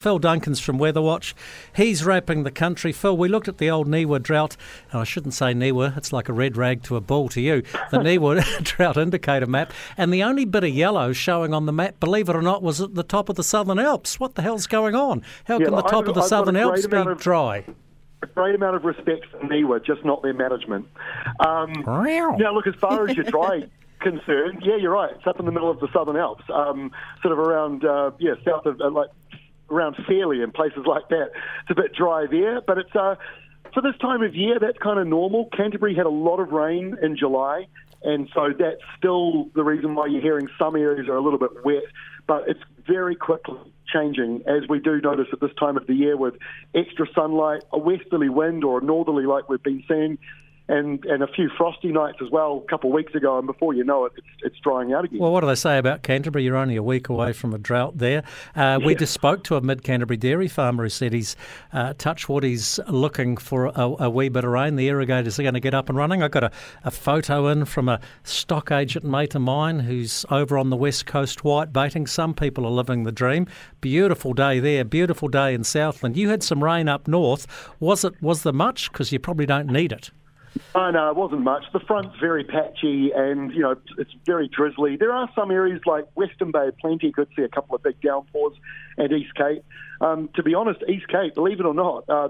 Phil Duncan's from Weatherwatch. He's wrapping the country. Phil, we looked at the old Niwa drought, and I shouldn't say Niwa, it's like a red rag to a bull to you, the Niwa drought indicator map, and the only bit of yellow showing on the map, believe it or not, was at the top of the Southern Alps. What the hell's going on? How Yeah, can the I've- top of the I've Southern Alps be of- dry? a great amount of respect for NIWA, just not their management. Um, now, look, as far as your dry concerned, yeah, you're right. It's up in the middle of the Southern Alps, um, sort of around, uh, yeah, south of, uh, like, around Fairlie and places like that. It's a bit dry there, but it's, uh, for this time of year, that's kind of normal. Canterbury had a lot of rain in July, and so that's still the reason why you're hearing some areas are a little bit wet, but it's very quickly changing, as we do notice at this time of the year with extra sunlight, a westerly wind or a northerly like we've been seeing, and, and a few frosty nights as well a couple of weeks ago, and before you know it, it's, it's drying out again. Well, what do they say about Canterbury? You're only a week away from a drought there. Uh, We just spoke to a mid Canterbury dairy farmer who said he's uh, touch wood, he's looking for a, a wee bit of rain. The irrigators are going to get up and running. I got a, a photo in from a stock agent mate of mine who's over on the west coast white baiting. Some people are living the dream. Beautiful day there, beautiful day in Southland. You had some rain up north. Was it? Was there much? Because you probably don't need it. Oh, no, it wasn't much. The front's very patchy and, you know, it's very drizzly. There are some areas like Western Bay, plenty could see a couple of big downpours and East Cape. Um, to be honest, East Cape, believe it or not, uh,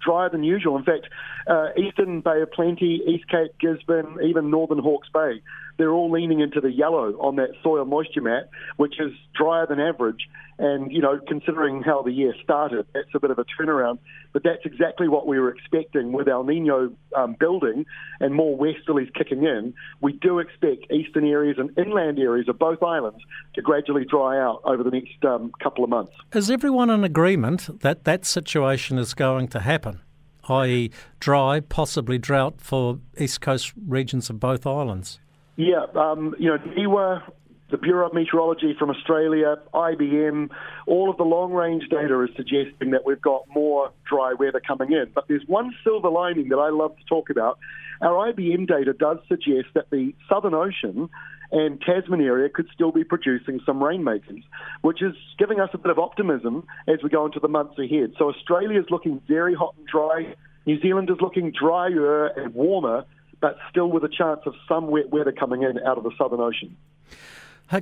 drier than usual. In fact, uh, Eastern Bay of Plenty, East Cape, Gisborne, even Northern Hawke's Bay, they're all leaning into the yellow on that soil moisture map, which is drier than average. And, you know, considering how the year started, that's a bit of a turnaround. But that's exactly what we were expecting with El Nino um, building and more westerlies kicking in. We do expect eastern areas and inland areas of both islands to gradually dry out over the next um, couple of months. Is everyone in agreement that that situation is going to happen, i.e., dry, possibly drought for east coast regions of both islands? Yeah, um, you know, NIWA, the Bureau of Meteorology from Australia, IBM, all of the long range data is suggesting that we've got more dry weather coming in. But there's one silver lining that I love to talk about. Our IBM data does suggest that the Southern Ocean and Tasman area could still be producing some rainmakers, which is giving us a bit of optimism as we go into the months ahead. So Australia is looking very hot and dry. New Zealand is looking drier and warmer, but still with a chance of some wet weather coming in out of the Southern Ocean.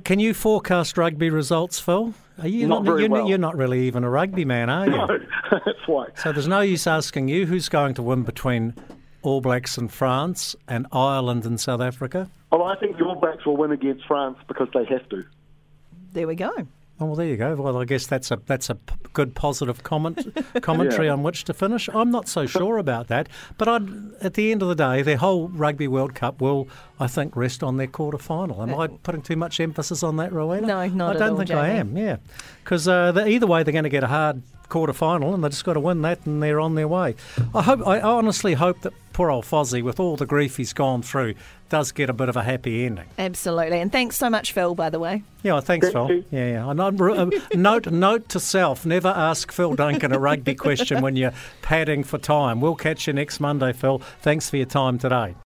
Can you forecast rugby results, Phil? Are you Not very you're, well. you're not really even a rugby man, are you? No, that's why. So there's no use asking you who's going to win between All Blacks and France and Ireland and South Africa. Well, I think the All Blacks will win against France because they have to. There we go. Oh, well, there you go. Well, I guess that's a that's a p- good positive comment commentary Yeah. on which to finish. I'm not so sure about that, but I'd, at the end of the day, their whole Rugby World Cup will, I think, rest on their quarter final. Am I putting too much emphasis on that, Rowena? No, not I don't all, think I am. Yeah, because uh, either way, they're going to get a hard quarter final, and they just got to win that, and they're on their way. I hope. I honestly hope that poor old Fozzie, with all the grief he's gone through, does get a bit of a happy ending. Absolutely. And thanks so much, Phil, by the way. Yeah, thanks, Thank Phil. you. Yeah, yeah. And I'm, uh, note, note to self: never ask Phil Duncan a rugby question when you're padding for time. We'll catch you next Monday, Phil. Thanks for your time today.